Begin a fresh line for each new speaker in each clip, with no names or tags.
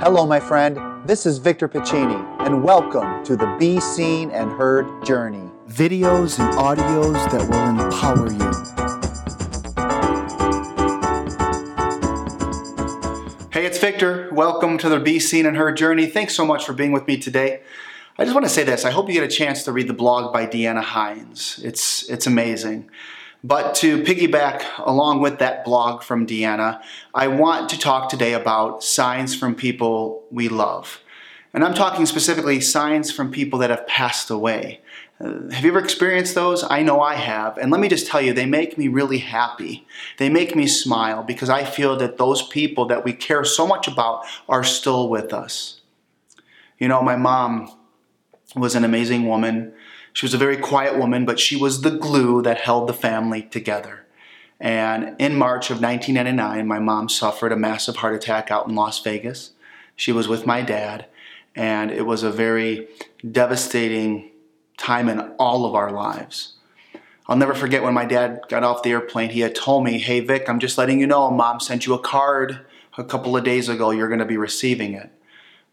Hello, my friend. This is Victor Pacini, and welcome to the Be Seen and Heard Journey.
Videos and audios that will empower
you. Hey, it's Victor. Welcome to the Be Seen and Heard Journey. Thanks so much for being with me today. I just want to say this. I hope you get a chance to read the blog by Deanna Hines. It's, it's amazing. But to piggyback along with that blog from Deanna, I want to talk today about signs from people we love. And I'm talking specifically signs from people that have passed away. Uh, have you ever experienced those? I know I have. And let me just tell you, they make me really happy. They make me smile because I feel that those people that we care so much about are still with us. You know, my mom was an amazing woman. She was a very quiet woman, but she was the glue that held the family together. And in March of 1999, my mom suffered a massive heart attack out in Las Vegas. She was with my dad, and it was a very devastating time in all of our lives. I'll never forget when my dad got off the airplane, he had told me, Hey, Vic, I'm just letting you know, mom sent you a card a couple of days ago. You're going to be receiving it.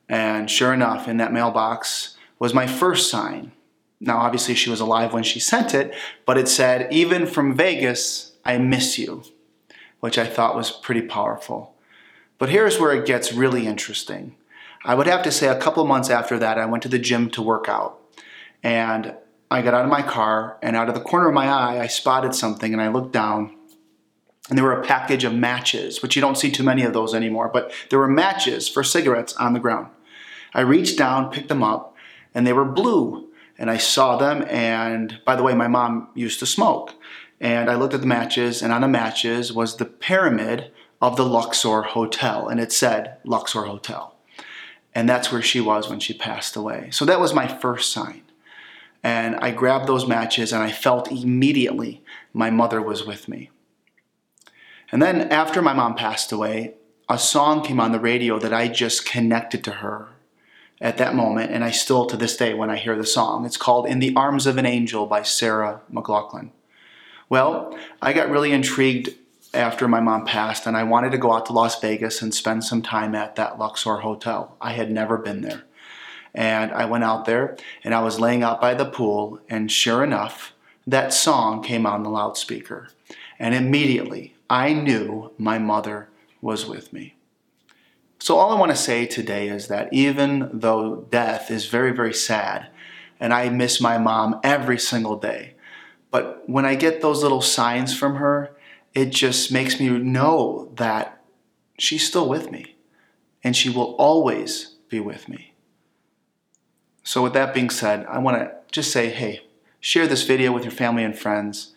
And sure enough, in that mailbox was my first sign now, obviously, she was alive when she sent it, but it said, Even from Vegas, I miss you, which I thought was pretty powerful. But here's where it gets really interesting. I would have to say, a couple months after that, I went to the gym to work out. And I got out of my car, and out of the corner of my eye, I spotted something, and I looked down, and there were a package of matches, which you don't see too many of those anymore, but there were matches for cigarettes on the ground. I reached down, picked them up, and they were blue and I saw them. And by the way, my mom used to smoke. And I looked at the matches, and on the matches was the pyramid of the Luxor Hotel, and it said Luxor Hotel. And that's where she was when she passed away. So that was my first sign. And I grabbed those matches, and I felt immediately my mother was with me. And then after my mom passed away, a song came on the radio that I just connected to her at that moment, and I still to this day when I hear the song. It's called In the Arms of an Angel by Sarah McLachlan. Well, I got really intrigued after my mom passed, and I wanted to go out to Las Vegas and spend some time at that Luxor Hotel. I had never been there. And I went out there, and I was laying out by the pool, and sure enough, that song came on the loudspeaker. And immediately, I knew my mother was with me. So, all I want to say today is that even though death is very, very sad, and I miss my mom every single day, but when I get those little signs from her, it just makes me know that she's still with me and she will always be with me. So, with that being said, I want to just say hey, share this video with your family and friends,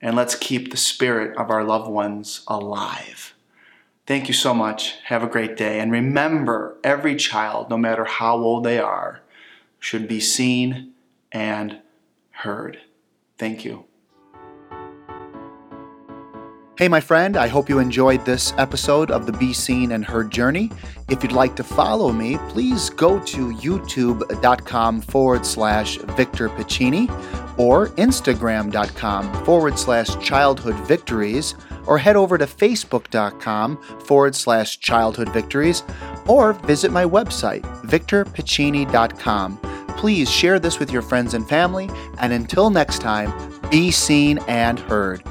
and let's keep the spirit of our loved ones alive. Thank you so much. Have a great day. And remember, every child, no matter how old they are, should be seen and heard. Thank you.
Hey, my friend, I hope you enjoyed this episode of the Be Seen and Heard Journey. If you'd like to follow me, please go to youtube.com forward slash Victor Pacini or instagram.com forward slash childhood victories or head over to facebook.com forward slash childhood victories or visit my website, victorpacini.com. Please share this with your friends and family, and until next time, be seen and heard.